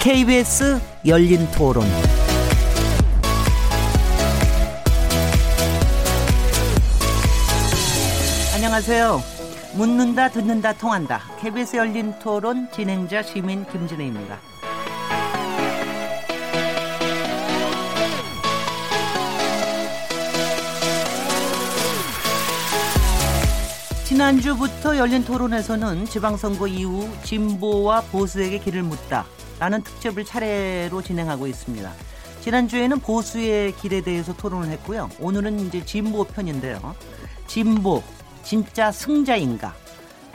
KBS 열린 토론. 안녕하세요. 묻는다, 듣는다, 통한다. KBS 열린 토론 진행자 시민 김진혜입니다. 지난주부터 열린 토론에서는 지방선거 이후 진보와 보수에게 길을 묻다 라는 특집을 차례로 진행하고 있습니다. 지난주에는 보수의 길에 대해서 토론을 했고요. 오늘은 이제 진보 편인데요. 진보, 진짜 승자인가?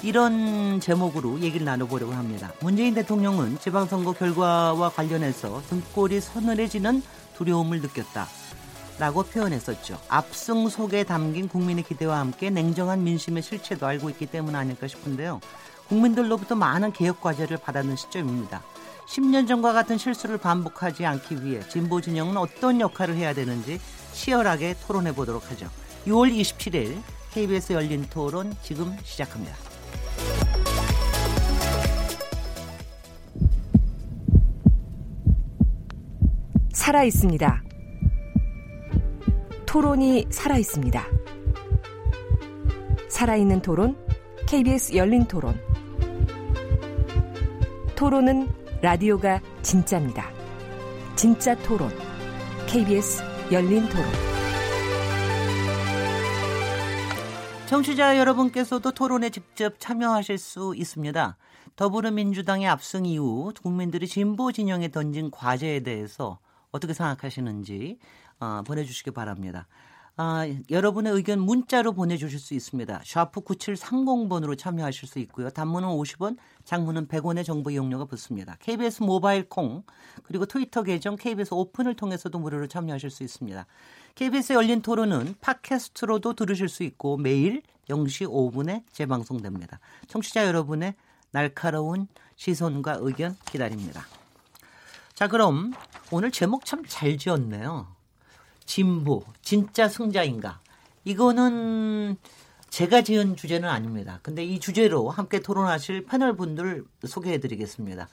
이런 제목으로 얘기를 나눠보려고 합니다. 문재인 대통령은 지방선거 결과와 관련해서 등골이 서늘해지는 두려움을 느꼈다. 라고 표현했었죠. 압승 속에 담긴 국민의 기대와 함께 냉정한 민심의 실체도 알고 있기 때문 아닐까 싶은데요. 국민들로부터 많은 개혁 과제를 받았는 시점입니다. 10년 전과 같은 실수를 반복하지 않기 위해 진보 진영은 어떤 역할을 해야 되는지 치열하게 토론해 보도록 하죠. 6월 27일 KBS 열린 토론 지금 시작합니다. 살아 있습니다. 토론이 살아 있습니다. 살아있는 토론, KBS 열린 토론. 토론은 라디오가 진짜입니다. 진짜 토론, KBS 열린 토론. 청취자 여러분께서도 토론에 직접 참여하실 수 있습니다. 더불어민주당의 압승 이후 국민들이 진보 진영에 던진 과제에 대해서 어떻게 생각하시는지 어, 보내주시기 바랍니다. 아, 여러분의 의견 문자로 보내주실 수 있습니다. 샤프 9730번으로 참여하실 수 있고요. 단문은 50원, 장문은 100원의 정보 이용료가 붙습니다. KBS 모바일 콩 그리고 트위터 계정 KBS 오픈을 통해서도 무료로 참여하실 수 있습니다. KBS 열린 토론은 팟캐스트로도 들으실 수 있고 매일 0시 5분에 재방송됩니다. 청취자 여러분의 날카로운 시선과 의견 기다립니다. 자, 그럼 오늘 제목 참 잘 지었네요. 진보, 진짜 승자인가? 이거는 제가 지은 주제는 아닙니다. 근데 이 주제로 함께 토론하실 패널 분들 소개해 드리겠습니다.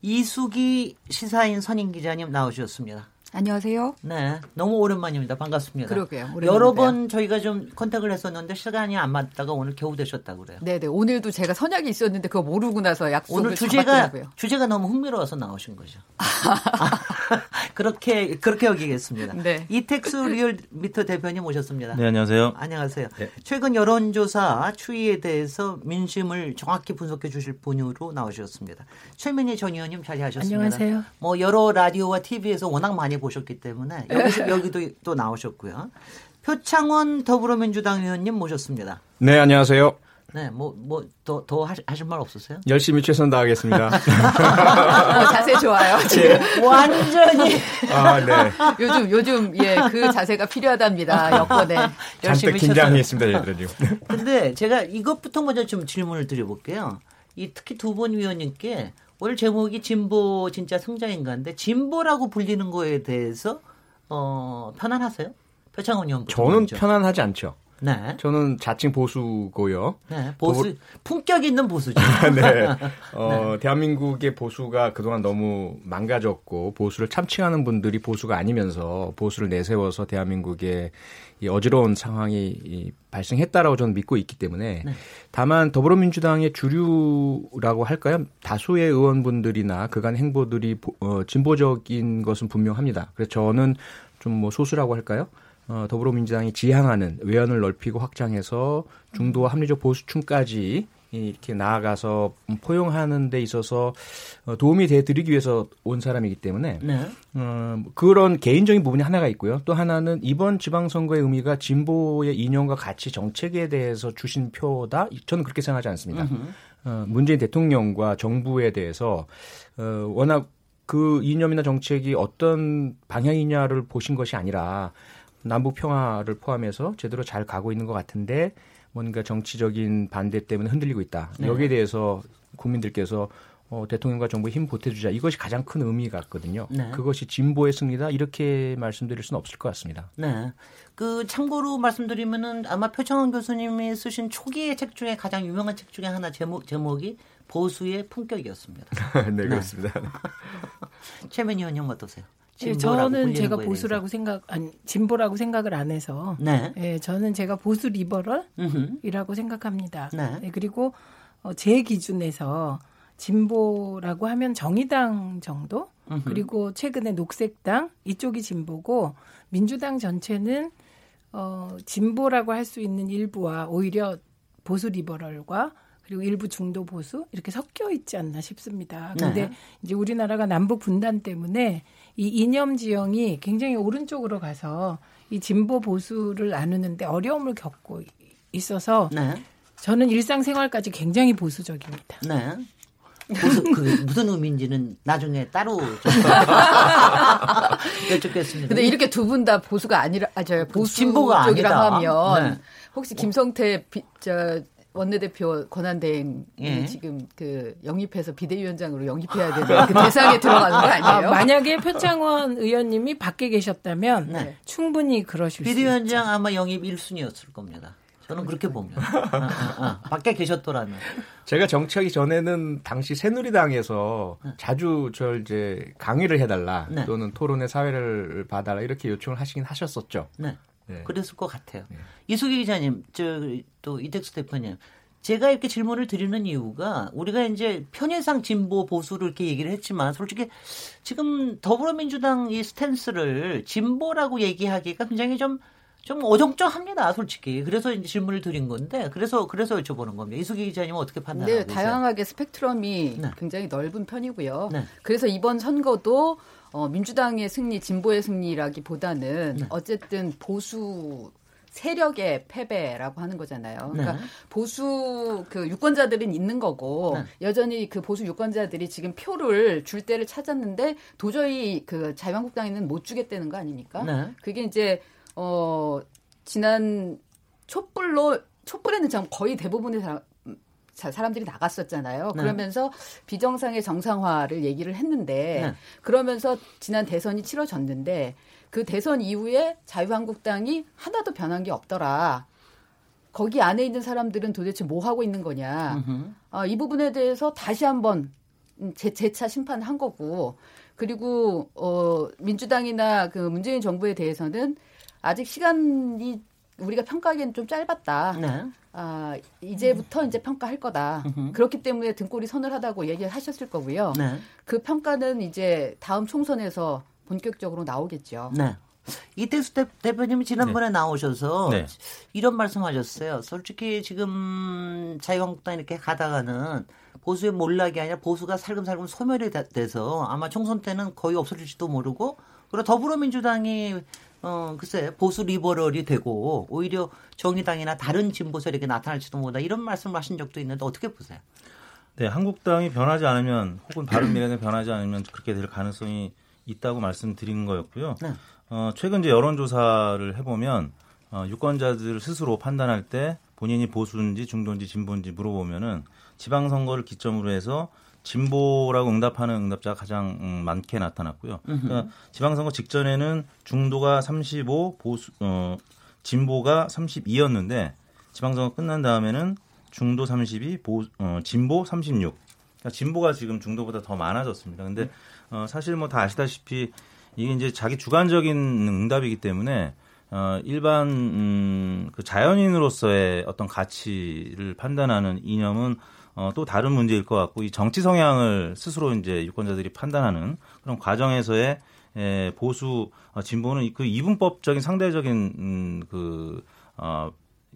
이수기 시사인 선임 기자님 나오셨습니다. 안녕하세요. 네, 너무 오랜만입니다. 반갑습니다. 그러게요. 여러 번 저희가 좀 컨택을 했었는데 시간이 안 맞다가 오늘 겨우 되셨다고 그래요. 네, 네. 오늘도 제가 선약이 있었는데 그거 모르고 나서 약속을 오늘 주제가 잡았더라고요. 주제가 너무 흥미로워서 나오신 거죠. 그렇게 그렇게 여기겠습니다. 네. 이택수 리얼미터 대표님 오셨습니다. 네, 안녕하세요. 안녕하세요. 네. 최근 여론조사 추이에 대해서 민심을 정확히 분석해 주실 분으로 나오셨습니다. 최민희 전 의원님 자리하셨습니다. 안녕하세요. 뭐 여러 라디오와 TV에서 워낙 많이 보셨기 때문에 여기서, 여기도 또 나오셨고요. 표창원 더불어민주당 의원님 모셨습니다. 네, 안녕하세요. 네, 뭐 뭐 더 더 하실 말 없으세요? 열심히 최선 다하겠습니다. 어, 자세 좋아요. 지금 완전히 아, 네. 요즘 요즘 예 그 자세가 필요하답니다. 여권에. 잔뜩 열심히 긴장이 있습니다, 저희들은 지금. 근데 제가 이것부터 먼저 좀 질문을 드려볼게요. 이 특히 두분 위원님께 오늘 제목이 진보 진짜 승자인가인데 진보라고 불리는 거에 대해서 어 편안하세요? 표창원 의원 저는 편안하지 않죠. 네. 저는 자칭 보수고요. 네. 보수 품격 있는 보수죠. 네. 어, 대한민국의 보수가 그동안 너무 망가졌고 보수를 참칭하는 분들이 보수가 아니면서 보수를 내세워서 대한민국의 이 어지러운 상황이 이 발생했다라고 저는 믿고 있기 때문에 네. 다만 더불어민주당의 주류라고 할까요? 다수의 의원분들이나 그간 행보들이 보- 어, 진보적인 것은 분명합니다. 그래서 저는 좀 뭐 소수라고 할까요? 어, 더불어민주당이 지향하는 외연을 넓히고 확장해서 중도와 합리적 보수층까지 이렇게 나아가서 포용하는 데 있어서 어, 도움이 돼 드리기 위해서 온 사람이기 때문에 네. 어, 그런 개인적인 부분이 하나가 있고요. 또 하나는 이번 지방선거의 의미가 진보의 이념과 가치 정책에 대해서 주신 표다. 저는 그렇게 생각하지 않습니다. 어, 문재인 대통령과 정부에 대해서 어, 워낙 그 이념이나 정책이 어떤 방향이냐를 보신 것이 아니라 남북 평화를 포함해서 제대로 잘 가고 있는 것 같은데 뭔가 정치적인 반대 때문에 흔들리고 있다. 네. 여기에 대해서 국민들께서 어, 대통령과 정부에 힘 보태주자 이것이 가장 큰 의미가 있거든요. 네. 그것이 진보의 승리다 이렇게 말씀드릴 수는 없을 것 같습니다. 네. 그 참고로 말씀드리면은 아마 표창원 교수님이 쓰신 초기의 책 중에 가장 유명한 책 중에 하나 제목 제목이 보수의 품격이었습니다. 네 그렇습니다. 최민희 의원님 어떠세요? 예, 저는 제가 보수라고 생각 아니 진보라고 생각을 안 해서 네. 예, 저는 제가 보수 리버럴이라고 생각합니다. 네. 예, 그리고 어, 제 기준에서 진보라고 하면 정의당 정도 음흠. 그리고 최근에 녹색당 이쪽이 진보고 민주당 전체는 어, 진보라고 할 수 있는 일부와 오히려 보수 리버럴과 그리고 일부 중도 보수 이렇게 섞여 있지 않나 싶습니다. 근데 네. 이제 우리나라가 남북 분단 때문에 이 이념 지형이 굉장히 오른쪽으로 가서 이 진보 보수를 나누는데 어려움을 겪고 있어서 네. 저는 일상생활까지 굉장히 보수적입니다. 네. 무슨, 그, 무슨 의미인지는 나중에 따로 여쭙겠습니다. 근데 이렇게 두 분 다 보수가 아니라, 아, 저, 보수 진보가 쪽이라 하면, 네. 혹시 김성태 비, 저, 원내대표 권한대행 예. 지금 그 영입해서 비대위원장으로 영입해야 되는 그 대상에 들어가는 거 아니에요? 아, 만약에 표창원 의원님이 밖에 계셨다면 네. 충분히 그러실 수 비대위원장 아마 영입 1순위였을 겁니다. 저는 그렇게 봅니다. 아, 아, 아. 밖에 계셨더라면. 제가 정치하기 전에는 당시 새누리당에서 네. 자주 저 이제 강의를 해달라 네. 또는 토론의 사회를 봐달라 이렇게 요청을 하시긴 하셨었죠. 네. 네. 그랬을 것 같아요. 네. 이수기 기자님, 저 또 이택수 대표님, 제가 이렇게 질문을 드리는 이유가 우리가 이제 편의상 진보 보수를 이렇게 얘기를 했지만 솔직히 지금 더불어민주당 이 스탠스를 진보라고 얘기하기가 굉장히 좀 좀 어정쩡합니다, 솔직히. 그래서 이제 질문을 드린 건데, 그래서 그래서 여쭤보는 겁니다. 이수기 기자님은 어떻게 판단하세요? 네, 다양하게 스펙트럼이 네. 굉장히 넓은 편이고요. 네. 그래서 이번 선거도 어, 민주당의 승리, 진보의 승리라기보다는 네. 어쨌든 보수 세력의 패배라고 하는 거잖아요. 그러니까 네. 보수 그 유권자들은 있는 거고 네. 여전히 그 보수 유권자들이 지금 표를 줄 때를 찾았는데 도저히 그 자유한국당에는 못 주겠다는 거 아닙니까? 네. 그게 이제 어, 지난 촛불로 촛불에는 참 거의 대부분의 사람, 사람들이 나갔었잖아요. 네. 그러면서 비정상의 정상화를 얘기를 했는데 네. 그러면서 지난 대선이 치러졌는데 그 대선 이후에 자유한국당이 하나도 변한 게 없더라. 거기 안에 있는 사람들은 도대체 뭐 하고 있는 거냐. 아, 이 부분에 대해서 다시 한번 재, 재차 심판한 거고 그리고 어 민주당이나 그 문재인 정부에 대해서는 아직 시간이 우리가 평가하기엔 좀 짧았다. 네. 아, 이제부터 이제 평가할 거다. 으흠. 그렇기 때문에 등골이 서늘하다고 얘기를 하셨을 거고요. 네. 그 평가는 이제 다음 총선에서 본격적으로 나오겠죠. 네. 이태수 대표님이 지난번에 네. 나오셔서 네. 이런 말씀하셨어요. 솔직히 지금 자유한국당 이렇게 가다가는 보수의 몰락이 아니라 보수가 살금살금 소멸이 돼서 아마 총선 때는 거의 없어질지도 모르고 그리고 더불어민주당이 어, 글쎄, 보수 리버럴이 되고 오히려 정의당이나 다른 진보 세력이 나타날지도 모르다 이런 말씀을 하신 적도 있는데 어떻게 보세요? 네, 한국당이 변하지 않으면 혹은 바른미래당이 변하지 않으면 그렇게 될 가능성이 있다고 말씀드린 거였고요. 네. 어, 최근 이제 여론조사를 해보면 어, 유권자들 스스로 판단할 때 본인이 보수인지 중도인지 진보인지 물어보면은 지방선거를 기점으로 해서 진보라고 응답하는 응답자가 가장 음, 많게 나타났고요. 그러니까 지방선거 직전에는 중도가 35, 보수 어 진보가 32였는데 지방선거 끝난 다음에는 중도 32, 보, 어, 진보 36. 그러니까 진보가 지금 중도보다 더 많아졌습니다. 근데 어, 사실 뭐 다 아시다시피 이게 이제 자기 주관적인 응답이기 때문에 어, 일반 음, 그 자연인으로서의 어떤 가치를 판단하는 이념은 어, 또 다른 문제일 것 같고 이 정치 성향을 스스로 이제 유권자들이 판단하는 그런 과정에서의 에, 보수 어, 진보는 그 이분법적인 상대적인 음, 그 어,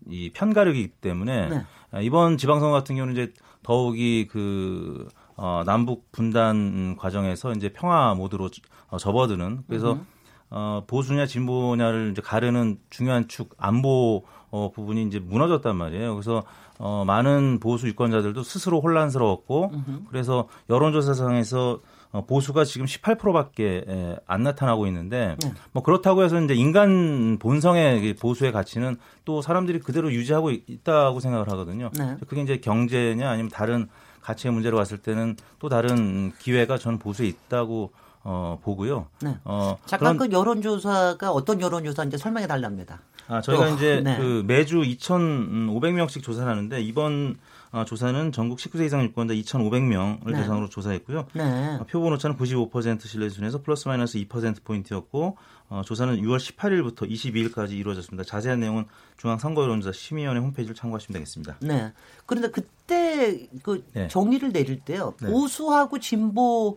이 편가르기이기 때문에 네. 이번 지방선거 같은 경우는 이제 더욱이 그 어, 남북 분단 과정에서 이제 평화 모드로 어, 접어드는 그래서 음. 어, 보수냐 진보냐를 이제 가르는 중요한 축 안보 어, 부분이 이제 무너졌단 말이에요. 그래서 어, 많은 보수 유권자들도 스스로 혼란스러웠고 으흠. 그래서 여론조사상에서 어, 보수가 지금 18%밖에 에, 안 나타나고 있는데 네. 뭐 그렇다고 해서 이제 인간 본성의 보수의 가치는 또 사람들이 그대로 유지하고 있다고 생각을 하거든요. 네. 그게 이제 경제냐 아니면 다른 가치의 문제로 갔을 때는 또 다른 기회가 저는 보수에 있다고 어, 보고요. 네. 어, 잠깐 그런... 그 여론조사가 어떤 여론조사인지 설명해 달랍니다. 아, 저희가 또, 이제 네. 그 매주 2,500명씩 조사를 하는데 이번 어, 조사는 전국 19세 이상 유권자 2,500명을 네. 대상으로 조사했고요. 네. 어, 표본 오차는 95% 신뢰 수준에서 플러스 마이너스 2% 포인트였고 어, 조사는 6월 18일부터 22일까지 이루어졌습니다. 자세한 내용은 중앙 선거여론조사 심의위원회 홈페이지를 참고하시면 되겠습니다. 네. 그런데 그때 그 네. 정리를 내릴 때요. 네. 보수하고 진보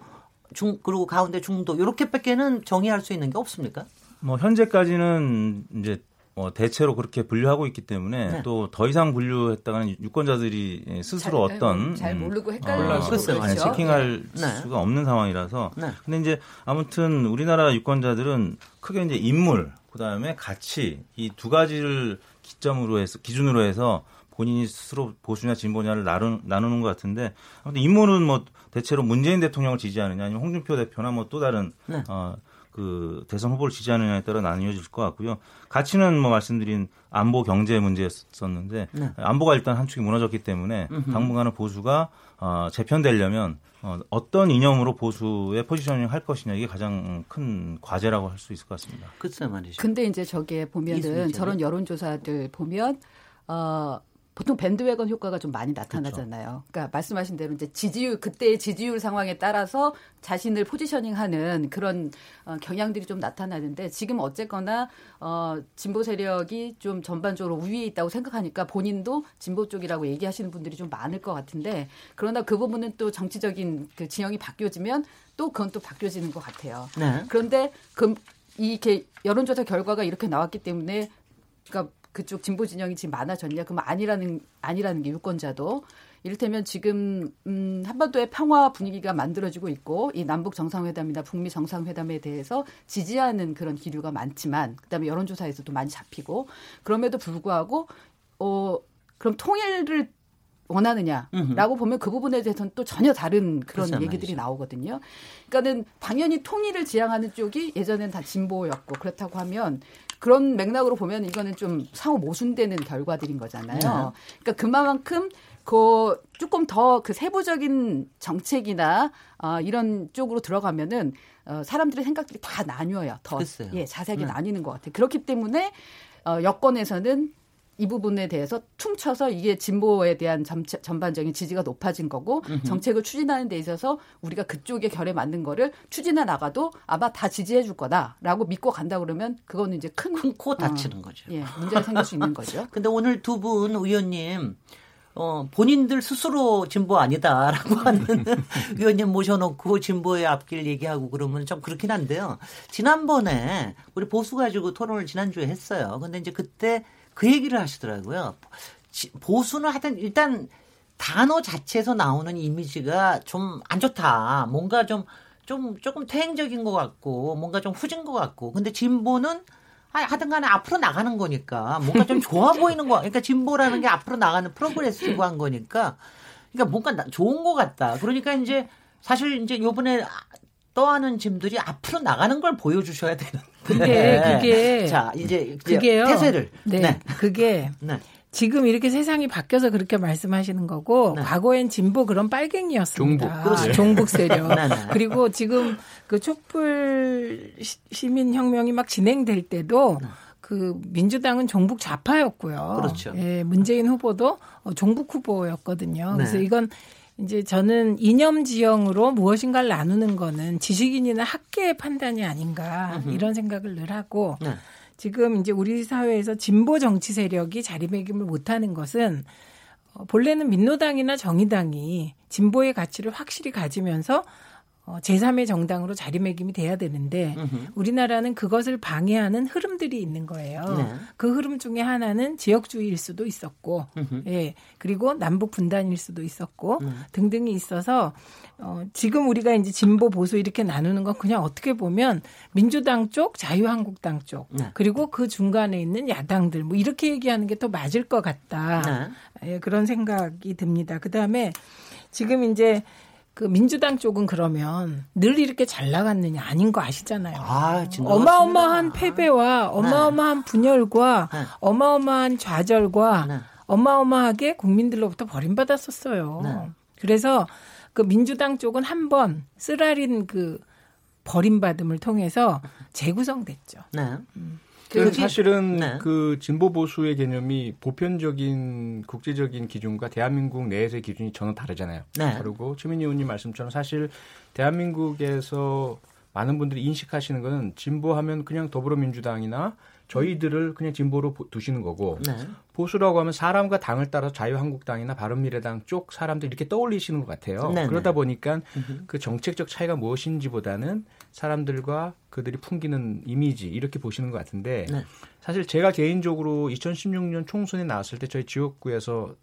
중 그리고 가운데 중도 이렇게밖에는 정의할 수 있는 게 없습니까? 뭐 현재까지는 이제 뭐 대체로 그렇게 분류하고 있기 때문에 네. 또더 이상 분류했다가는 유권자들이 스스로 잘, 어떤 잘 음, 모르고 헷갈려 어, 그렇죠. 체킹할 네. 수가 없는 상황이라서 네. 근데 이제 아무튼 우리나라 유권자들은 크게 이제 인물 그다음에 가치 이 두 가지를 기점으로 해서 기준으로 해서 본인이 스스로 보수냐 진보냐를 나누, 나누는 것 같은데 아무튼 인물은 뭐 대체로 문재인 대통령을 지지하느냐 아니면 홍준표 대표나 뭐 또 다른 네. 어, 그 대선 후보를 지지하느냐에 따라 나뉘어질 것 같고요. 가치는 뭐 말씀드린 안보 경제 문제였었는데 네. 안보가 일단 한 축이 무너졌기 때문에 음흠. 당분간은 보수가 어, 재편되려면 어, 어떤 이념으로 보수의 포지셔닝 할 것이냐 이게 가장 큰 과제라고 할 수 있을 것 같습니다. 그렇죠 말이죠. 근데 이제 저게 보면은 저런 여론조사들 보면 어 보통 밴드웨건 효과가 좀 많이 나타나잖아요. 그렇죠. 그러니까 말씀하신 대로 이제 지지율 그때의 지지율 상황에 따라서 자신을 포지셔닝하는 그런 어, 경향들이 좀 나타나는데 지금 어쨌거나 어, 진보 세력이 좀 전반적으로 우위에 있다고 생각하니까 본인도 진보 쪽이라고 얘기하시는 분들이 좀 많을 것 같은데 그러나 그 부분은 또 정치적인 그 진영이 바뀌어지면 또 그건 또 바뀌어지는 것 같아요. 네. 그런데 그 이게 여론조사 결과가 이렇게 나왔기 때문에 그러니까 그쪽 진보 진영이 지금 많아졌냐? 그럼 아니라는 아니라는 게 유권자도 이를테면 지금 음 한반도의 평화 분위기가 만들어지고 있고 이 남북 정상회담이나 북미 정상회담에 대해서 지지하는 그런 기류가 많지만 그다음에 여론조사에서도 많이 잡히고 그럼에도 불구하고 어 그럼 통일을 원하느냐라고 보면 그 부분에 대해서는 또 전혀 다른 그런 얘기들이. 나오거든요. 그러니까는 당연히 통일을 지향하는 쪽이 예전엔 다 진보였고 그렇다고 하면 그런 맥락으로 보면 이거는 좀 상호 모순되는 결과들인 거잖아요. 네. 그러니까 그만큼 그 조금 더 그 세부적인 정책이나 어, 이런 쪽으로 들어가면은 어, 사람들의 생각들이 다 나뉘어요. 더 글쎄요. 예, 자세하게 네. 나뉘는 것 같아요. 그렇기 때문에 어, 여권에서는 이 부분에 대해서 퉁쳐서 이게 진보에 대한 전체, 전반적인 지지가 높아진 거고. 정책을 추진하는 데 있어서 우리가 그쪽에 결에 맞는 거를 추진해 나가도 아마 다 지지해 줄 거다라고 믿고 간다 그러면 그거는 이제 큰코 다치는 어, 거죠. 예, 문제가 생길 수 있는 거죠. 근데 오늘 두 분 의원님 어, 본인들 스스로 진보 아니다라고 하는 위원님 모셔놓고 진보의 앞길 얘기하고 그러면 좀 그렇긴 한데요. 지난번에 우리 보수 가지고 토론을 지난주에 했어요. 근데 이제 그때 그 얘기를 하시더라고요. 보수는 하여튼 일단 단어 자체에서 나오는 이미지가 좀 안 좋다. 뭔가 좀, 좀, 조금 퇴행적인 것 같고, 뭔가 좀 후진 것 같고. 근데 진보는 하여튼 간에 앞으로 나가는 거니까, 뭔가 좀 좋아 보이는 거. 그러니까 진보라는 게 앞으로 나가는 프로그레시브한 거니까, 그러니까 뭔가 좋은 것 같다. 그러니까 이제 사실 이제 요번에 떠하는 짐들이 앞으로 나가는 걸 보여주셔야 되는 그게 그게 자 이제 그게요. 태세를 네, 네. 그게 네. 지금 이렇게 세상이 바뀌어서 그렇게 말씀하시는 거고 네. 과거엔 진보 그런 빨갱이였습니다. 종북, 종북 세력. 네, 네. 그리고 지금 그 촛불 시민 혁명이 막 진행될 때도 네. 그 민주당은 종북 좌파였고요. 그렇죠. 예, 문재인 후보도 종북 후보였거든요. 그래서 네. 이건 이제 저는 이념 지형으로 무엇인가를 나누는 거는 지식인이나 학계의 판단이 아닌가 이런 생각을 늘 하고 네. 지금 이제 우리 사회에서 진보 정치 세력이 자리매김을 못하는 것은 어, 본래는 민노당이나 정의당이 진보의 가치를 확실히 가지면서 어, 제3의 정당으로 자리매김이 돼야 되는데 으흠. 우리나라는 그것을 방해하는 흐름들이 있는 거예요. 네. 그 흐름 중에 하나는 지역주의일 수도 있었고, 으흠. 예 그리고 남북 분단일 수도 있었고 네. 등등이 있어서 어, 지금 우리가 이제 진보 보수 이렇게 나누는 건 그냥 어떻게 보면 민주당 쪽, 자유한국당 쪽 네. 그리고 그 중간에 있는 야당들 뭐 이렇게 얘기하는 게 더 맞을 것 같다. 네. 예, 그런 생각이 듭니다. 그 다음에 지금 이제 그 민주당 쪽은 그러면 늘 이렇게 잘 나갔느냐 아닌 거 아시잖아요. 아, 어마어마한 패배와 네. 어마어마한 분열과 네. 어마어마한 좌절과 네. 어마어마하게 국민들로부터 버림받았었어요. 네. 그래서 그 민주당 쪽은 한 번 쓰라린 그 버림받음을 통해서 재구성됐죠. 네. 음. 그 사실은 네. 그 진보 보수의 개념이 보편적인 국제적인 기준과 대한민국 내에서의 기준이 전혀 다르잖아요. 네. 다르고 최민희 의원님 말씀처럼 사실 대한민국에서 많은 분들이 인식하시는 거는 진보하면 그냥 더불어민주당이나 저희들을 그냥 진보로 두시는 거고 네. 보수라고 하면 사람과 당을 따라 자유한국당이나 바른미래당 쪽 사람들 이렇게 떠올리시는 것 같아요. 네, 네. 그러다 보니까 그 정책적 차이가 무엇인지보다는 사람들과 그들이 풍기는 이미지 이렇게 보시는 것 같은데 네. 사실 제가 개인적으로 2016년 총선에 나왔을 때 저희 지역구에서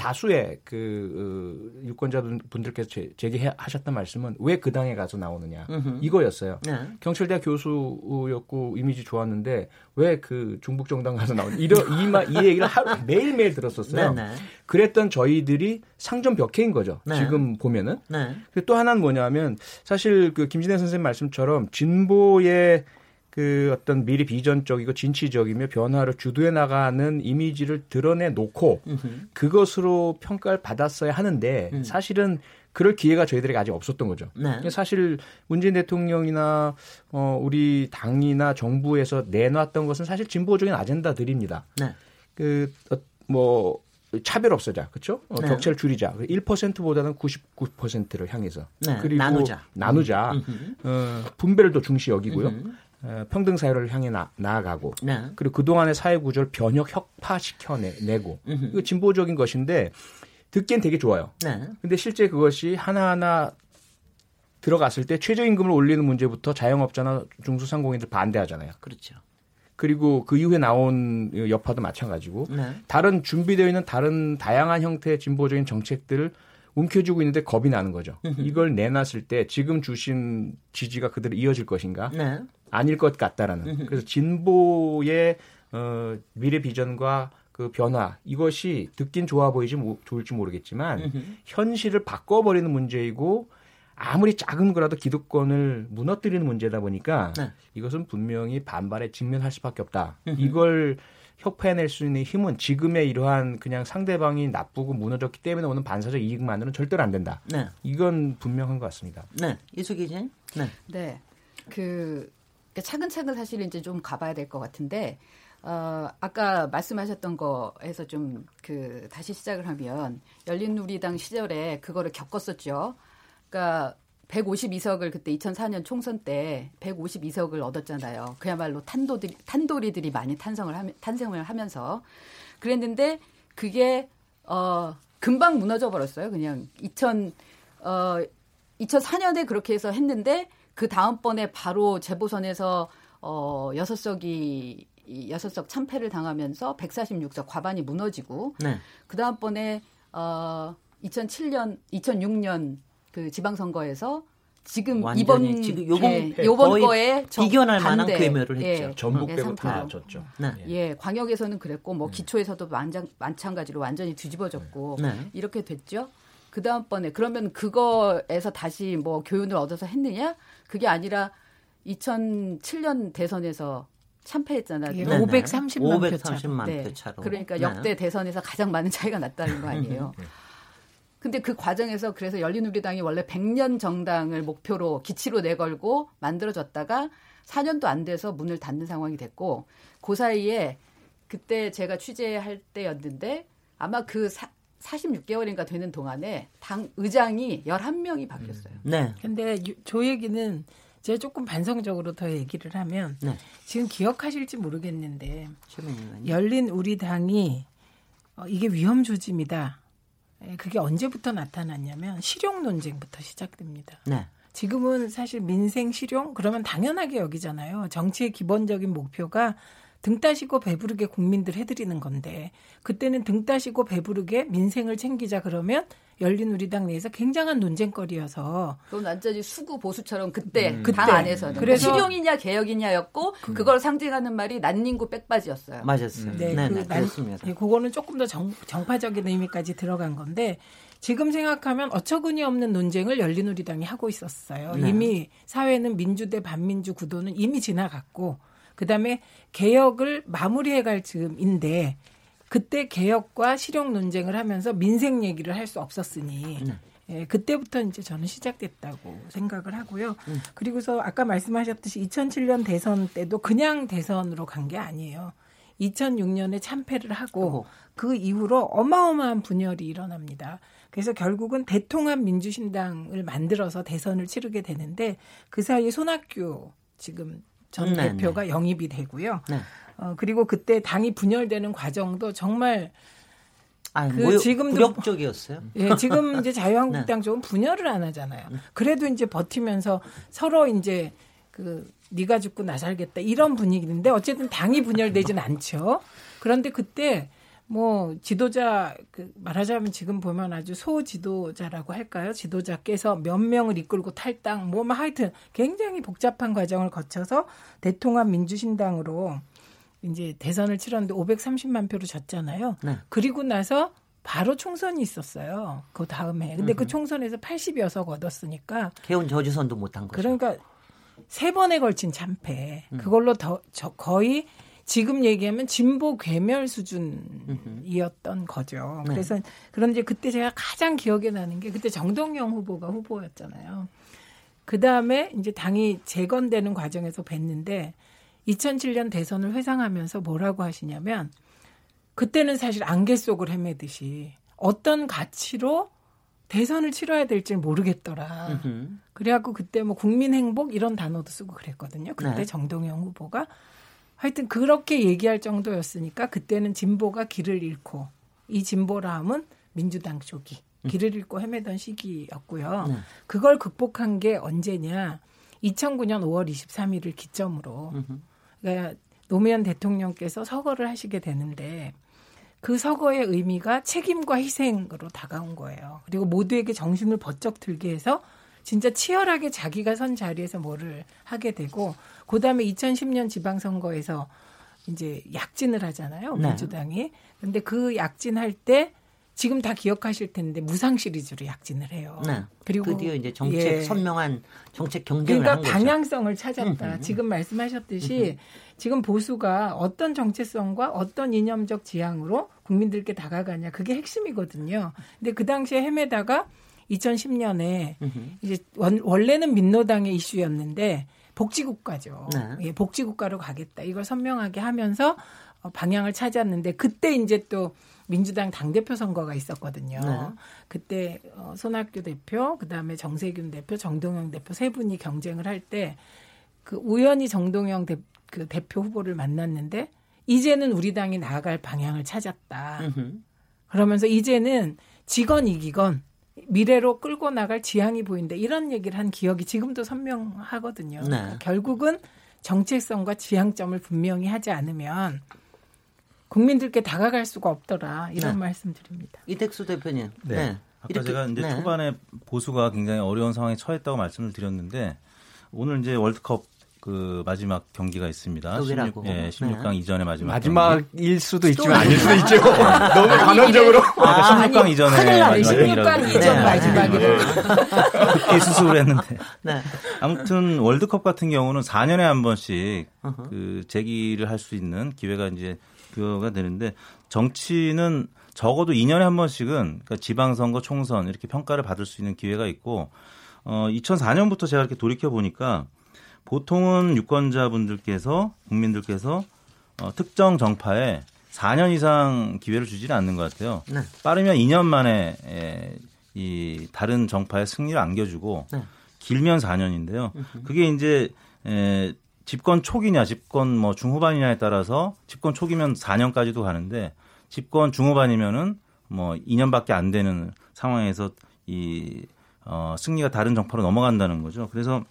다수의 그 어, 유권자분들께서 제기하셨던 말씀은 왜 그 당에 가서 나오느냐 으흠. 이거였어요. 네. 경찰대학 교수였고 이미지 좋았는데 왜 그 중북 정당 가서 나오냐 이런 이마 이 얘기를 하루 매일 매일 들었었어요. 네, 네. 그랬던 저희들이 상점 벽해인 거죠. 네. 지금 보면은. 네. 또 하나는 뭐냐면 사실 그 김진애 선생님 말씀처럼 진보의 그 어떤 미리 비전적이고 진취적이며 변화를 주도해 나가는 이미지를 드러내 놓고 그것으로 평가를 받았어야 하는데 음. 사실은 그럴 기회가 저희들에게 아직 없었던 거죠. 네. 사실 문재인 대통령이나 어 우리 당이나 정부에서 내놨던 것은 사실 진보적인 아젠다들입니다. 네. 그뭐 차별 없애자, 그렇죠? 어, 네. 격차를 줄이자. 1%보다는 99%를 향해서 네. 그리고 나누자, 나누자. 어, 분배를 더 중시 여기고요. 음흠. 평등 사회를 향해 나, 나아가고 네. 그리고 그동안의 사회 구조를 변혁 혁파시켜 내고 이거 진보적인 것인데 듣기엔 되게 좋아요. 네. 근데 실제 그것이 하나하나 들어갔을 때 최저임금을 올리는 문제부터 자영업자나 중소상공인들 반대하잖아요. 그렇죠. 그리고 그 이후에 나온 여파도 마찬가지고 네. 다른 준비되어 있는 다른 다양한 형태의 진보적인 정책들을 움켜쥐고 있는데 겁이 나는 거죠. 이걸 내놨을 때 지금 주신 지지가 그대로 이어질 것인가? 네. 아닐 것 같다라는. 그래서 진보의 어, 미래 비전과 그 변화 이것이 듣긴 좋아 보이지 뭐, 좋을지 모르겠지만 현실을 바꿔버리는 문제이고 아무리 작은 거라도 기득권을 무너뜨리는 문제다 보니까 네. 이것은 분명히 반발에 직면할 수밖에 없다. 이걸 협회해낼 수 있는 힘은 지금의 이러한 그냥 상대방이 나쁘고 무너졌기 때문에 오는 반사적 이익만으로는 절대로 안 된다. 네. 이건 분명한 것 같습니다. 네. 이수기 씨. 네. 네. 그 차근차근 사실 이제 좀 가봐야 될 것 같은데 어, 아까 말씀하셨던 거에서 좀 그 다시 시작을 하면 열린우리당 시절에 그거를 겪었었죠. 그러니까 152석을 그때 2004년 총선 때 152석을 얻었잖아요. 그야말로 탄도들이 탄도리들이 많이 탄성을 하면 탄생을 하면서 그랬는데 그게 어 금방 무너져 버렸어요. 그냥 2000 어 2004년에 그렇게 해서 했는데 그 다음번에 바로 재보선에서 어 여섯 석이 여섯 석 참패를 당하면서 146석 과반이 무너지고 네. 그 다음번에 어 2007년 2006년 그 지방선거에서 지금 이번 지금 요번 예, 요번 거에 비견할 만한 괴멸을 했죠. 예, 전북 빼고 다 졌죠. 네. 예, 광역에서는 그랬고 뭐 네. 기초에서도 만장, 마찬가지로 완전히 뒤집어졌고 네. 이렇게 됐죠. 그 다음번에 그러면 그거에서 다시 뭐 교훈을 얻어서 했느냐? 그게 아니라 2007년 대선에서 참패했잖아요. 예, 530만, 530만 표, 네. 차로. 그러니까 네. 역대 대선에서 가장 많은 차이가 났다는 거 아니에요. 네. 근데 그 과정에서 그래서 열린우리당이 원래 100년 정당을 목표로 기치로 내걸고 만들어졌다가 4년도 안 돼서 문을 닫는 상황이 됐고 그 사이에 그때 제가 취재할 때였는데 아마 그 사, 46개월인가 되는 동안에 당 의장이 11명이 바뀌었어요. 음. 네. 근데 저 얘기는 제가 조금 반성적으로 더 얘기를 하면 네. 지금 기억하실지 모르겠는데 열린 우리 당이 어, 이게 위험 조짐이다. 예, 그게 언제부터 나타났냐면 실용 논쟁부터 시작됩니다. 네. 지금은 사실 민생 실용 그러면 당연하게 여기잖아요. 정치의 기본적인 목표가 등 따시고 배부르게 국민들 해드리는 건데 그때는 등 따시고 배부르게 민생을 챙기자 그러면 열린우리당 내에서 굉장한 논쟁거리여서 그건 완전히 수구 보수처럼 그때 음. 그당 안에서는 그래서 실용이냐 개혁이냐였고 그, 그걸 상징하는 말이 난닝구 백바지였어요. 맞았어요. 네, 네, 네, 그렇습니다. 네, 그거는 조금 더 정, 정파적인 의미까지 들어간 건데 지금 생각하면 어처구니 없는 논쟁을 열린우리당이 하고 있었어요. 네. 이미 사회는 민주 대 반민주 구도는 이미 지나갔고 그다음에 개혁을 마무리해 갈 즈음인데 그때 개혁과 실용 논쟁을 하면서 민생 얘기를 할 수 없었으니 네. 예, 그때부터 이제 저는 시작됐다고 생각을 하고요. 음. 그리고서 아까 말씀하셨듯이 2007년 대선 때도 그냥 대선으로 간 게 아니에요. 2006년에 참패를 하고 어. 그 이후로 어마어마한 분열이 일어납니다. 그래서 결국은 대통합 민주신당을 만들어서 대선을 치르게 되는데 그 사이에 손학규 지금 전 음, 네, 대표가 네. 영입이 되고요. 네. 어, 그리고 그때 당이 분열되는 과정도 정말 아, 그 뭐, 지금도 굴욕적이었어요. 예, 지금 이제 자유한국당 네. 쪽은 분열을 안 하잖아요. 그래도 이제 버티면서 서로 이제 그 네가 죽고 나 살겠다 이런 분위기인데 어쨌든 당이 분열되진 않죠. 그런데 그때 뭐 지도자 그 말하자면 지금 보면 아주 소 지도자라고 할까요? 지도자께서 몇 명을 이끌고 탈당 뭐, 뭐 하여튼 굉장히 복잡한 과정을 거쳐서 대통합 민주신당으로 이제 대선을 치렀는데 530만 표로 졌잖아요. 네. 그리고 나서 바로 총선이 있었어요. 그 다음에. 근데 그 총선에서 80여석 얻었으니까 개운 저주선도 못한 거죠. 그러니까 세 번에 걸친 참패. 음. 그걸로 더 저, 거의 지금 얘기하면 진보 괴멸 수준이었던 거죠. 네. 그래서 그런데 그때 제가 가장 기억에 나는 게 그때 정동영 후보가 후보였잖아요. 그 다음에 이제 당이 재건되는 과정에서 뵀는데 2007년 대선을 회상하면서 뭐라고 하시냐면 그때는 사실 안개 속을 헤매듯이 어떤 가치로 대선을 치러야 될지 모르겠더라. 그래갖고 그때 뭐 국민 행복 이런 단어도 쓰고 그랬거든요. 그때 네. 정동영 후보가 하여튼 그렇게 얘기할 정도였으니까 그때는 진보가 길을 잃고 이 진보라 함은 민주당 쪽이 길을 잃고 헤매던 시기였고요. 네. 그걸 극복한 게 언제냐? 2009년 5월 23일을 기점으로 그러니까 노무현 대통령께서 서거를 하시게 되는데 그 서거의 의미가 책임과 희생으로 다가온 거예요. 그리고 모두에게 정신을 번쩍 들게 해서 진짜 치열하게 자기가 선 자리에서 뭐를 하게 되고 그다음에 2010년 지방선거에서 이제 약진을 하잖아요. 네. 민주당이. 근데 그 약진할 때 지금 다 기억하실 텐데 무상 시리즈로 약진을 해요. 네. 그리고 드디어 이제 정책 예. 선명한 정책 경쟁을 그러니까 방향성을 찾았다. 지금 말씀하셨듯이 지금 보수가 어떤 정체성과 어떤 이념적 지향으로 국민들께 다가가냐 그게 핵심이거든요. 근데 그 당시에 헤매다가 2010년에 이제 원, 원래는 민노당의 이슈였는데 복지국가죠. 네. 예, 복지국가로 가겠다. 이걸 선명하게 하면서 어, 방향을 찾았는데 그때 이제 또 민주당 당대표 선거가 있었거든요. 네. 그때 어, 손학규 대표, 그다음에 정세균 대표, 정동영 대표 세 분이 경쟁을 할 때 그 우연히 정동영 대, 그 대표 후보를 만났는데 이제는 우리 당이 나아갈 방향을 찾았다. 으흠. 그러면서 이제는 지건 이기건 미래로 끌고 나갈 지향이 보인다. 이런 얘기를 한 기억이 지금도 선명하거든요. 네. 그러니까 결국은 정체성과 지향점을 분명히 하지 않으면 국민들께 다가갈 수가 없더라 이런 네. 말씀드립니다. 이택수 대표님. 네. 네. 아까 이렇게, 제가 이제 네. 초반에 보수가 굉장히 어려운 상황에 처했다고 말씀을 드렸는데 오늘 이제 월드컵 그 마지막 경기가 있습니다. 16, 예, 16강 네. 이전의 마지막 마지막일. 수도 있지만 아닐 수도 있죠. 너무 간헐적으로. 아, 16강 아니, 이전에 마지막이라고. 16강 이전 네. 마지막이라고. 급히 수습을 했는데. 네. 아무튼 월드컵 같은 경우는 4년에 한 번씩 그 재기를 할 수 있는 기회가 이제 부여가 되는데 정치는 적어도 2년에 한 번씩은 그러니까 지방선거, 총선 이렇게 평가를 받을 수 있는 기회가 있고 어 2004년부터 제가 이렇게 돌이켜 보니까 보통은 유권자분들께서 국민들께서 어, 특정 정파에 4년 이상 기회를 주지는 않는 것 같아요. 네. 빠르면 2년 만에 에, 이 다른 정파의 승리를 안겨주고 네. 길면 4년인데요. 그게 이제 에, 집권 초기냐, 집권 뭐 중후반이냐에 따라서 집권 초기면 4년까지도 가는데 집권 중후반이면은 뭐 2년밖에 안 되는 상황에서 이 어, 승리가 다른 정파로 넘어간다는 거죠. 그래서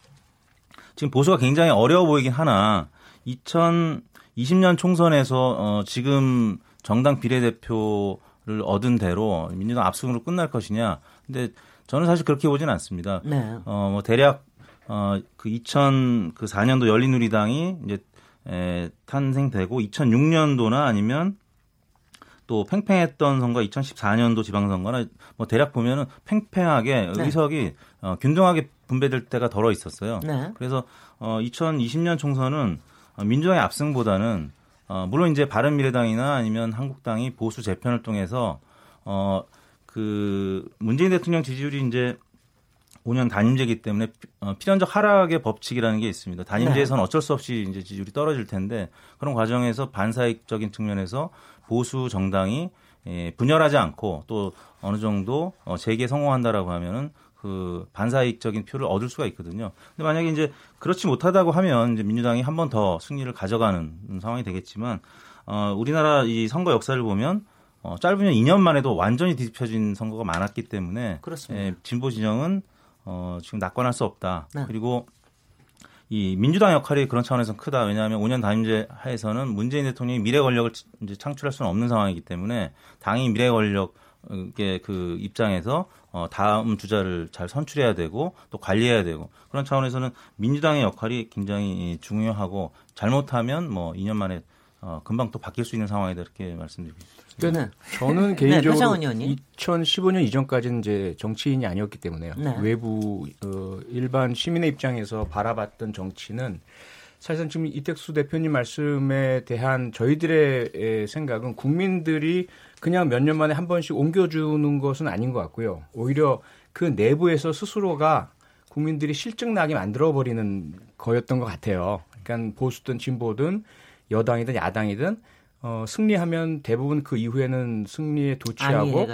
지금 보수가 굉장히 어려워 보이긴 하나 2020년 총선에서 어, 지금 정당 비례대표를 얻은 대로 민주당 압승으로 끝날 것이냐. 근데 저는 사실 그렇게 보지는 않습니다. 네. 어, 뭐 대략 어, 그 2000, 그 4년도 열린우리당이 이제 에, 탄생되고 2006년도나 아니면 또 팽팽했던 선거 2014년도 지방선거나 뭐 대략 보면은 팽팽하게 네. 의석이 어, 균등하게 분배될 때가 덜어 있었어요. 네. 그래서 어, 2020년 총선은 어, 민주당의 압승보다는 어, 물론 이제 바른 미래당이나 아니면 한국당이 보수 재편을 통해서 어, 그 문재인 대통령 지지율이 이제 5년 단임제이기 때문에 어, 필연적 하락의 법칙이라는 게 있습니다. 단임제에서는 네. 어쩔 수 없이 이제 지지율이 떨어질 텐데 그런 과정에서 반사익적인 측면에서 보수 정당이 예, 분열하지 않고 또 어느 정도 어, 재개 성공한다라고 하면은 그 반사익적인 표를 얻을 수가 있거든요. 근데 만약에 이제 그렇지 못하다고 하면 이제 민주당이 한 번 더 승리를 가져가는 상황이 되겠지만 어, 우리나라 이 선거 역사를 보면 어, 짧으면 2년 만에도 완전히 뒤집혀진 선거가 많았기 때문에 예, 진보 진영은 어, 지금 낙관할 수 없다. 네. 그리고 이 민주당 역할이 그런 차원에서 크다. 왜냐하면 5년 단임제 하에서는 문재인 대통령이 미래 권력을 이제 창출할 수는 없는 상황이기 때문에 당이 미래 권력 의그 입장에서 어, 다음 주자를 잘 선출해야 되고 또 관리해야 되고 그런 차원에서는 민주당의 역할이 굉장히 중요하고 잘못하면 뭐 2년 만에 어, 금방 또 바뀔 수 있는 상황이다 이렇게 말씀드리고 싶습니다. 그러니까 저는 네, 개인적으로 네, 2015년 이전까지는 이제 정치인이 아니었기 때문에요. 네. 외부 어, 일반 시민의 입장에서 바라봤던 정치는 사실상 지금 이택수 대표님 말씀에 대한 저희들의 생각은 국민들이 그냥 몇 년 만에 한 번씩 옮겨주는 것은 아닌 것 같고요. 오히려 그 내부에서 스스로가 국민들이 실증나게 만들어버리는 거였던 것 같아요. 그러니까 보수든 진보든 여당이든 야당이든 어, 승리하면 대부분 그 이후에는 승리에 도취하고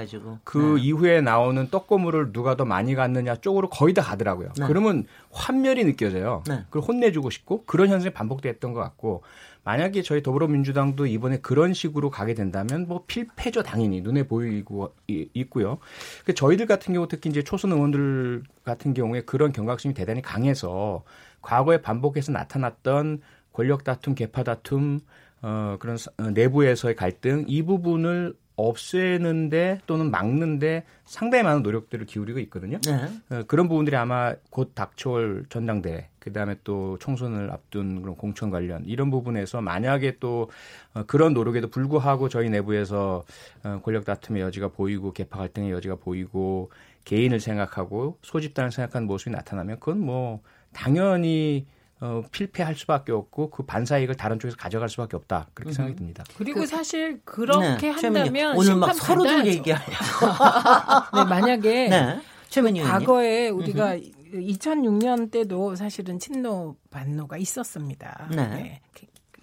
그 네. 이후에 나오는 떡고물을 누가 더 많이 갔느냐 쪽으로 거의 다 가더라고요. 네. 그러면 환멸이 느껴져요. 네. 그걸 혼내주고 싶고 그런 현상이 반복됐던 것 같고 만약에 저희 더불어민주당도 이번에 그런 식으로 가게 된다면 뭐 필패죠 당연히 눈에 보이고 있고요. 그 저희들 같은 경우 특히 이제 초선 의원들 같은 경우에 그런 경각심이 대단히 강해서 과거에 반복해서 나타났던 권력 다툼, 개파 다툼 어, 그런 어, 내부에서의 갈등 이 부분을 없애는데 또는 막는데 상당히 많은 노력들을 기울이고 있거든요. 네. 어, 그런 부분들이 아마 곧 닥쳐올 전당대 그다음에 또 총선을 앞둔 그런 공천 관련 이런 부분에서 만약에 또 어, 그런 노력에도 불구하고 저희 내부에서 어, 권력 다툼의 여지가 보이고 개파 갈등의 여지가 보이고 개인을 생각하고 소집단을 생각하는 모습이 나타나면 그건 뭐 당연히 어, 필패할 수밖에 없고 그 반사이익을 다른 쪽에서 가져갈 수밖에 없다 그렇게 음. 생각이 듭니다. 그리고 그, 사실 그렇게 네, 한다면 오늘 막 서로들 얘기하네. 네, 만약에 네, 최민희 과거에 우리가 음 2006년 때도 사실은 친노 반노가 있었습니다. 네. 네.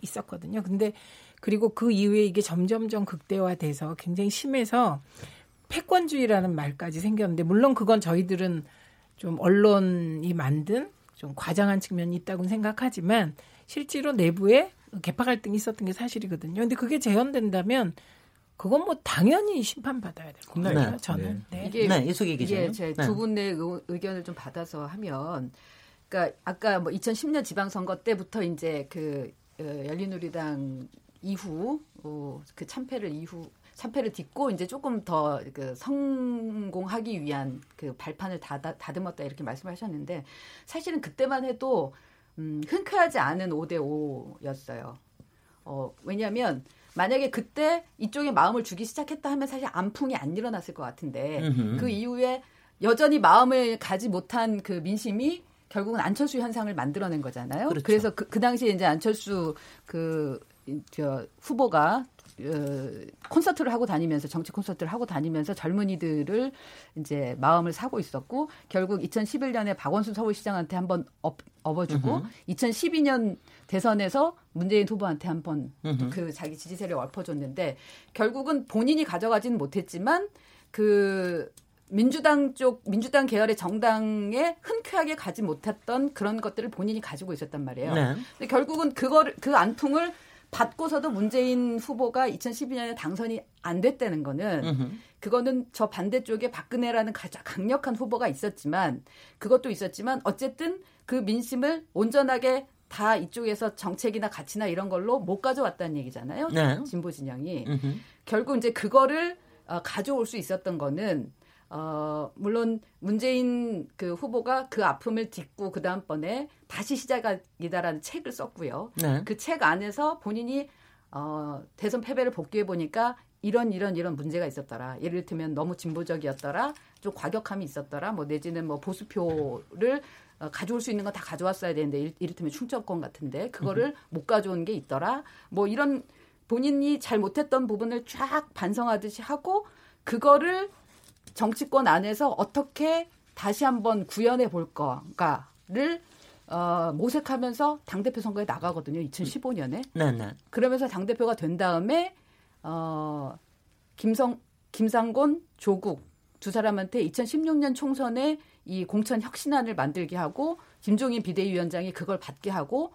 있었거든요. 근데 그리고 그 이후에 이게 점점점 극대화돼서 굉장히 심해서 패권주의라는 말까지 생겼는데 물론 그건 저희들은 좀 언론이 만든 좀 과장한 측면이 있다고 생각하지만 실제로 내부에 개파 갈등이 있었던 게 사실이거든요. 근데 그게 재현된다면 그건 뭐 당연히 심판받아야 될 겁니다. 네. 저는. 네. 네. 이게 네, 이게 제 두 분의 네. 의견을 좀 받아서 하면 그러니까 아까 뭐 2010년 지방선거 때부터 이제 그 어, 열린우리당 이후 어, 그 참패를 이후 참패를 딛고 이제 조금 더 그 성공하기 위한 그 발판을 닫아, 다듬었다 이렇게 말씀하셨는데 사실은 그때만 해도 음, 흔쾌하지 않은 5대 5였어요. 어, 왜냐하면 만약에 그때 이쪽에 마음을 주기 시작했다 하면 사실 안풍이 안 일어났을 것 같은데 음흠. 그 이후에 여전히 마음을 가지 못한 그 민심이 결국은 안철수 현상을 만들어낸 거잖아요. 그렇죠. 그래서 그, 그 당시에 이제 안철수 그, 저, 후보가 어, 콘서트를 하고 다니면서 정치 콘서트를 하고 다니면서 젊은이들을 이제 마음을 사고 있었고 결국 2011년에 박원순 서울시장한테 한번 얹, 얹어주고 으흠. 2012년 대선에서 문재인 후보한테 한번 그 자기 지지세를 얹어줬는데 결국은 본인이 가져가지는 못했지만 그 민주당 쪽 민주당 계열의 정당에 흔쾌하게 가지 못했던 그런 것들을 본인이 가지고 있었단 말이에요. 네. 근데 결국은 그거를 그 안풍을 받고서도 문재인 후보가 2012년에 당선이 안 됐다는 거는 그거는 저 반대쪽에 박근혜라는 가장 강력한 후보가 있었지만 그것도 있었지만 어쨌든 그 민심을 온전하게 다 이쪽에서 정책이나 가치나 이런 걸로 못 가져왔다는 얘기잖아요. 네. 진보 진영이. 결국 이제 그거를 어, 가져올 수 있었던 거는 어, 물론 문재인 그 후보가 그 아픔을 딛고 그 다음번에 다시 시작이다라는 책을 썼고요. 네. 그책 안에서 본인이 어, 대선 패배를 복귀해 보니까 이런 이런 이런 문제가 있었더라. 예를 들면 너무 진보적이었더라. 좀 과격함이 있었더라. 뭐 내지는 뭐 보수표를 어, 가져올 수 있는 건 다 가져왔어야 되는데 이를테면 충청권 같은데 그거를 음. 못 가져온 게 있더라. 뭐 이런 본인이 잘 못했던 부분을 쫙 반성하듯이 하고 그거를 정치권 안에서 어떻게 다시 한번 구현해 볼 건가를 어, 모색하면서 당대표 선거에 나가거든요. 2015년에. 네, 네. 그러면서 당대표가 된 다음에 어, 김성 김상곤, 조국 두 사람한테 2016년 총선에 이 공천 혁신안을 만들게 하고 김종인 비대위원장이 그걸 받게 하고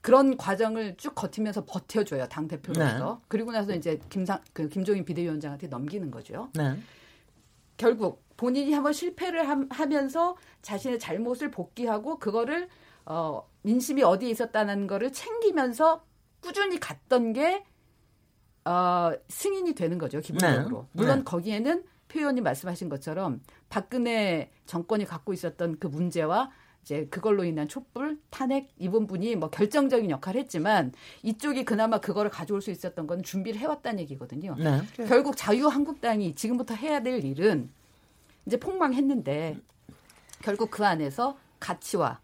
그런 과정을 쭉 거치면서 버텨줘요 당 대표로서. 네. 그리고 나서 이제 김상 그 김종인 비대위원장한테 넘기는 거죠. 네. 결국 본인이 한번 실패를 함, 하면서 자신의 잘못을 복귀하고 그거를 어, 민심이 어디에 있었다는 거를 챙기면서 꾸준히 갔던 게 어, 승인이 되는 거죠 기본적으로. 네. 물론 네. 거기에는 표 의원님 말씀하신 것처럼 박근혜 정권이 갖고 있었던 그 문제와 이제 그걸로 인한 촛불 탄핵 이 부분이 뭐 결정적인 역할을 했지만 이쪽이 그나마 그거를 가져올 수 있었던 건 준비를 해왔다는 얘기거든요. 네. 결국 자유한국당이 지금부터 해야 될 일은 이제 폭망했는데 결국 그 안에서 가치와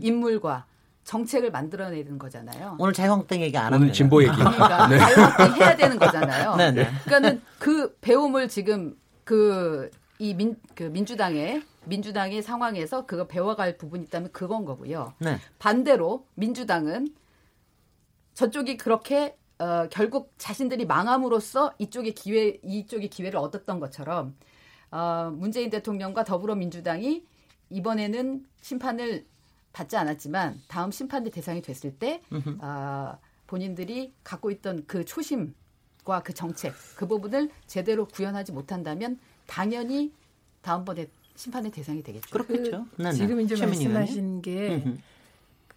인물과 정책을 만들어내는 거잖아요. 오늘 자유한국당 얘기 안 오늘 합니다. 진보 얘기. 그러니까 네. 자유한국당 해야 되는 거잖아요. 네, 네. 그러니까는 그 배움을 지금 그 이 민 그 민주당의 민주당의 상황에서 그거 배워갈 부분이 있다면 그건 거고요. 네. 반대로 민주당은 저쪽이 그렇게 어, 결국 자신들이 망함으로써 이쪽의 기회 이쪽의 기회를 얻었던 것처럼 어, 문재인 대통령과 더불어민주당이 이번에는 심판을 받지 않았지만 다음 심판의 대상이 됐을 때 어, 본인들이 갖고 있던 그 초심과 그 정책 그 부분을 제대로 구현하지 못한다면 당연히 다음번에 심판의 대상이 되겠죠. 그렇겠죠. 그, 지금 이제 말씀하신 게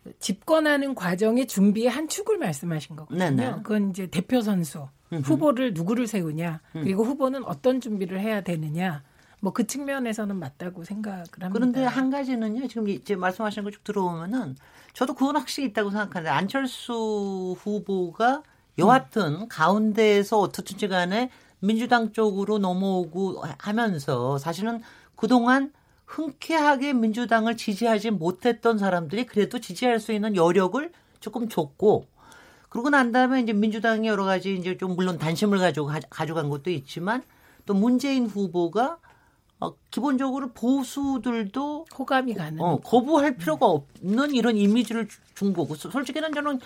그 집권하는 과정의 준비의 한 축을 말씀하신 거거든요. 네네. 그건 이제 대표 선수 후보를 누구를 세우냐 음. 그리고 후보는 어떤 준비를 해야 되느냐 뭐 그 측면에서는 맞다고 생각을 합니다. 그런데 한 가지는요. 지금 이제 말씀하신 거 쭉 들어오면은 저도 그건 확실히 있다고 생각하는데 안철수 후보가 여하튼 음. 가운데에서 어떻든지 간에 민주당 쪽으로 넘어오고 하면서 사실은 그동안 흔쾌하게 민주당을 지지하지 못했던 사람들이 그래도 지지할 수 있는 여력을 조금 줬고 그러고 난 다음에 이제 민주당이 여러 가지 이제 좀 물론 단심을 가지고 가져간 것도 있지만 또 문재인 후보가 어, 기본적으로 보수들도 호감이 가는. 어, 거부할 필요가 없는 이런 이미지를 준 거고 솔직히는 저는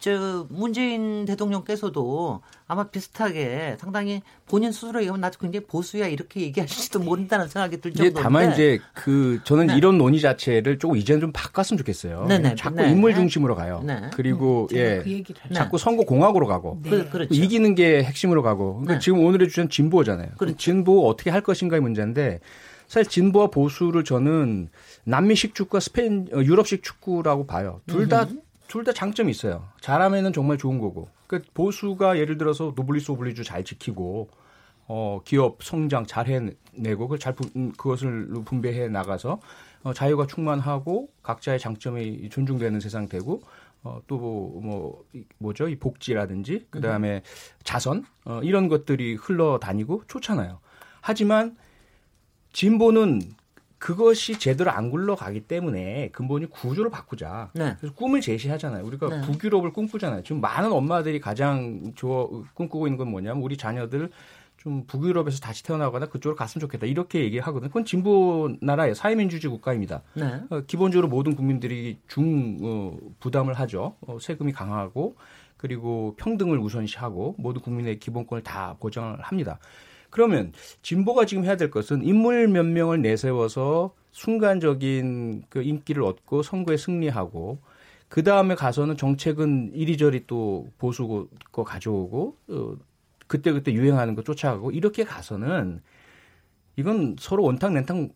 저 문재인 대통령께서도 아마 비슷하게 상당히 본인 스스로 얘기하면 나도 굉장히 보수야 이렇게 얘기하실지도 모른다는 생각이 들 정도인데 다만 이제 그 저는 네. 이런 논의 자체를 조금 이제는 좀 바꿨으면 좋겠어요. 네네. 자꾸 네. 인물 중심으로 가요. 네. 그리고 음, 예그 자꾸 선거 공학으로 가고 네. 그, 그렇죠. 이기는 게 핵심으로 가고 그러니까 네. 지금 오늘의 주제는 진보잖아요. 그렇죠. 진보 어떻게 할 것인가의 문제인데 사실 진보와 보수를 저는 남미식 축구와 스페인 어, 유럽식 축구라고 봐요. 둘 다 둘 다 장점이 있어요. 잘하면은 정말 좋은 거고. 그 보수가 예를 들어서 노블리스 오블리주 잘 지키고 어 기업 성장 잘 해내고 그걸 잘 그것을 분배해 나가서 어, 자유가 충만하고 각자의 장점이 존중되는 세상 되고 어, 또뭐 뭐, 뭐죠 이 복지라든지 그 다음에 자선 어, 이런 것들이 흘러다니고 좋잖아요. 하지만 진보는 그것이 제대로 안 굴러가기 때문에 근본이 구조를 바꾸자. 네. 그래서 꿈을 제시하잖아요. 우리가 네. 북유럽을 꿈꾸잖아요. 지금 많은 엄마들이 가장 좋아, 꿈꾸고 있는 건 뭐냐면 우리 자녀들 좀 북유럽에서 다시 태어나거나 그쪽으로 갔으면 좋겠다. 이렇게 얘기하거든요. 그건 진보 나라의 사회민주주의 국가입니다. 네. 어, 기본적으로 모든 국민들이 중 어, 부담을 하죠. 어, 세금이 강하고 그리고 평등을 우선시하고 모든 국민의 기본권을 다 보장을 합니다. 그러면 진보가 지금 해야 될 것은 인물 몇 명을 내세워서 순간적인 그 인기를 얻고 선거에 승리하고 그 다음에 가서는 정책은 이리저리 또 보수 거 가져오고 어, 그때 그때 유행하는 거 쫓아가고 이렇게 가서는 이건 서로 원탕 낸탕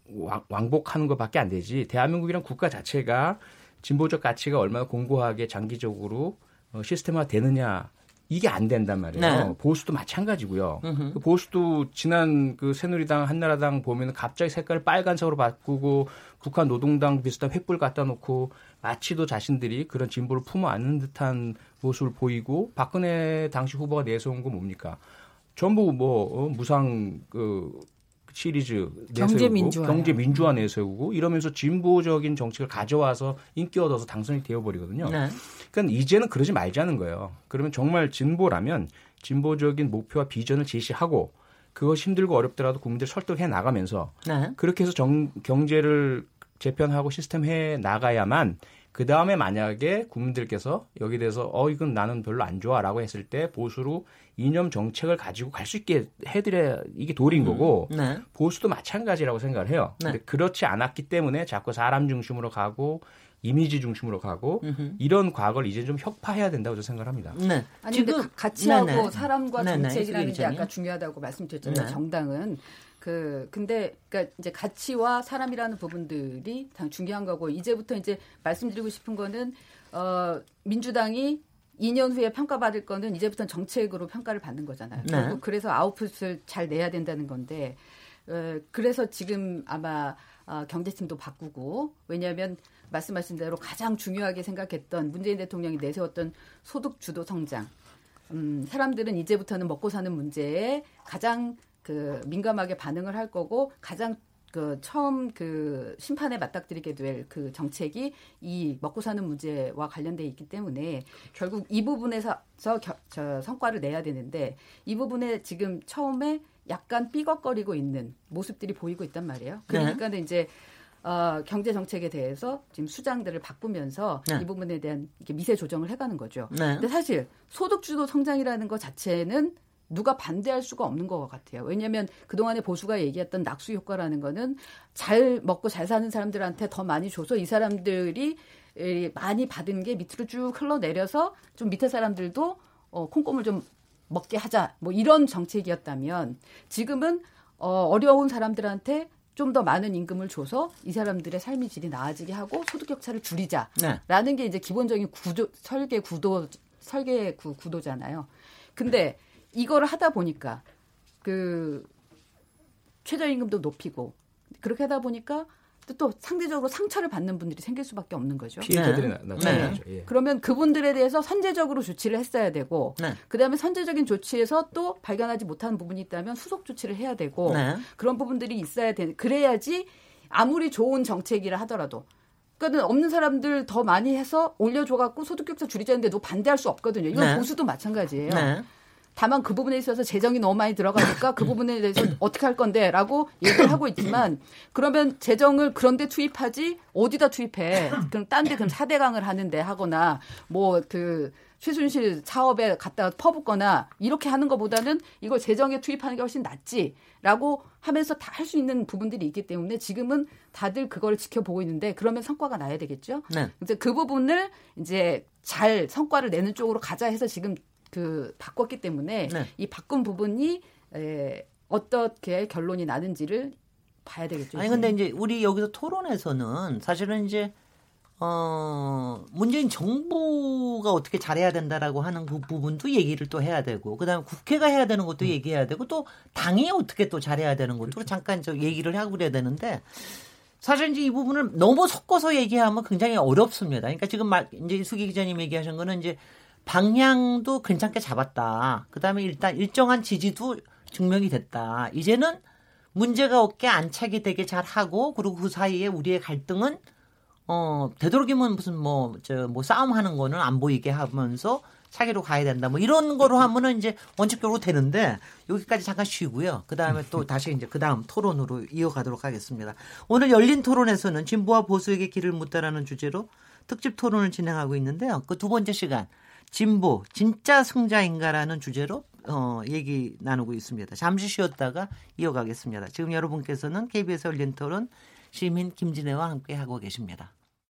왕복하는 것밖에 안 되지. 대한민국이란 국가 자체가 진보적 가치가 얼마나 공고하게 장기적으로 어, 시스템화 되느냐 이게 안 된단 말이에요. 네. 보수도 마찬가지고요. 그 보수도 지난 그 새누리당, 한나라당 보면 갑자기 색깔을 빨간색으로 바꾸고 북한 노동당 비슷한 횃불 갖다 놓고 마치도 자신들이 그런 진보를 품어 안는 듯한 모습을 보이고 박근혜 당시 후보가 내세운 건 뭡니까? 전부 뭐 어, 무상 그 시리즈 경제 민주화 경제 민주화 내세우고 이러면서 진보적인 정책을 가져와서 인기 얻어서 당선이 되어버리거든요. 네. 그러니까 이제는 그러지 말자는 거예요. 그러면 정말 진보라면 진보적인 목표와 비전을 제시하고 그것이 힘들고 어렵더라도 국민들 설득해 나가면서 네. 그렇게 해서 정, 경제를 재편하고 시스템 해 나가야만 그 다음에 만약에 국민들께서 여기 대해서 어 이건 나는 별로 안 좋아라고 했을 때 보수로 이념 정책을 가지고 갈 수 있게 해드려 이게 도리인 음, 거고 음, 네. 보수도 마찬가지라고 생각을 해요. 네. 근데 그렇지 않았기 때문에 자꾸 사람 중심으로 가고 이미지 중심으로 가고 음흠. 이런 과거를 이제 좀 혁파해야 된다고 저는 생각합니다. 네. 아니 근데 가치하고 네네. 사람과 네네. 정책이라는 게 아까 중요하다고 말씀드렸잖아요. 네. 정당은 그 근데 그러니까 이제 가치와 사람이라는 부분들이 당 중요한 거고 이제부터 이제 말씀드리고 싶은 거는 어 민주당이 2년 후에 평가받을 거는 이제부터 정책으로 평가를 받는 거잖아요. 네. 그래서 아웃풋을 잘 내야 된다는 건데 어, 그래서 지금 아마 어, 경제팀도 바꾸고 왜냐하면 말씀하신 대로 가장 중요하게 생각했던 문재인 대통령이 내세웠던 소득 주도 성장. 음, 사람들은 이제부터는 먹고 사는 문제에 가장 그 민감하게 반응을 할 거고 가장 그 처음 그 심판에 맞닥뜨리게 될 그 정책이 이 먹고 사는 문제와 관련돼 있기 때문에 결국 이 부분에서 저, 저 성과를 내야 되는데 이 부분에 지금 처음에 약간 삐걱거리고 있는 모습들이 보이고 있단 말이에요. 그러니까는 네. 이제 어, 경제 정책에 대해서 지금 수장들을 바꾸면서 네. 이 부분에 대한 이렇게 미세 조정을 해가는 거죠. 네. 근데 사실 소득주도 성장이라는 것 자체는 누가 반대할 수가 없는 것 같아요. 왜냐하면 그동안에 보수가 얘기했던 낙수 효과라는 거는 잘 먹고 잘 사는 사람들한테 더 많이 줘서 이 사람들이 많이 받은 게 밑으로 쭉 흘러내려서 좀 밑에 사람들도 어, 콩고물 좀 먹게 하자. 뭐 이런 정책이었다면 지금은 어, 어려운 사람들한테 좀 더 많은 임금을 줘서 이 사람들의 삶의 질이 나아지게 하고 소득 격차를 줄이자라는 네. 게 이제 기본적인 구조 설계 구도 설계 구, 구도잖아요. 근데 이거를 하다 보니까 그 최저임금도 높이고 그렇게 하다 보니까 또 상대적으로 상처를 받는 분들이 생길 수밖에 없는 거죠. 피해자들이 네. 나타나죠. 네. 예. 그러면 그분들에 대해서 선제적으로 조치를 했어야 되고, 네. 그다음에 선제적인 조치에서 또 발견하지 못하는 부분이 있다면 수속 조치를 해야 되고 네. 그런 부분들이 있어야 되. 그래야지 아무리 좋은 정책이라 하더라도 그러니까 없는 사람들 더 많이 해서 올려줘갖고 소득격차 줄이자는데 도 반대할 수 없거든요. 이건 네. 보수도 마찬가지예요. 네. 다만 그 부분에 있어서 재정이 너무 많이 들어가니까 그 부분에 대해서 어떻게 할 건데라고 얘기를 하고 있지만 그러면 재정을 그런데 투입하지 어디다 투입해? 그럼 딴 데 그럼 사대강을 하는데 하거나 뭐그 최순실 사업에 갖다 퍼붓거나 이렇게 하는 것보다는 이걸 재정에 투입하는 게 훨씬 낫지라고 하면서 다 할 수 있는 부분들이 있기 때문에 지금은 다들 그걸 지켜보고 있는데 그러면 성과가 나야 되겠죠. 네. 이제 그 부분을 이제 잘 성과를 내는 쪽으로 가자 해서 지금 그 바꿨기 때문에 네. 이 바꾼 부분이 에, 어떻게 결론이 나는지를 봐야 되겠죠. 아니 근데 이제 우리 여기서 토론에서는 사실은 이제 어 문재인 정부가 어떻게 잘해야 된다라고 하는 그 부분도 얘기를 또 해야 되고 그다음에 국회가 해야 되는 것도 음. 얘기해야 되고 또 당이 어떻게 또 잘해야 되는 것도 그렇죠. 잠깐 저 얘기를 하고 그래야 되는데 사실 이제 이 부분을 너무 섞어서 얘기하면 굉장히 어렵습니다. 그러니까 지금 말 이제 수기 기자님 얘기하신 거는 이제 방향도 괜찮게 잡았다. 그 다음에 일단 일정한 지지도 증명이 됐다. 이제는 문제가 없게 안착이 되게 잘 하고 그리고 그 사이에 우리의 갈등은 어 되도록이면 무슨 뭐 저뭐 뭐 싸움하는 거는 안 보이게 하면서 차기로 가야 된다. 뭐 이런 거로 하면은 이제 원칙적으로 되는데 여기까지 잠깐 쉬고요. 그 다음에 또 다시 이제 그 다음 토론으로 이어가도록 하겠습니다. 오늘 열린 토론에서는 진보와 보수에게 길을 묻다라는 주제로 특집 토론을 진행하고 있는데요. 그 두 번째 시간 진보 진짜 승자인가라는 주제로 어, 얘기 나누고 있습니다. 잠시 쉬었다가 이어가겠습니다. 지금 여러분께서는 KBS 열린 토론 시민 김진애와 함께 하고 계십니다.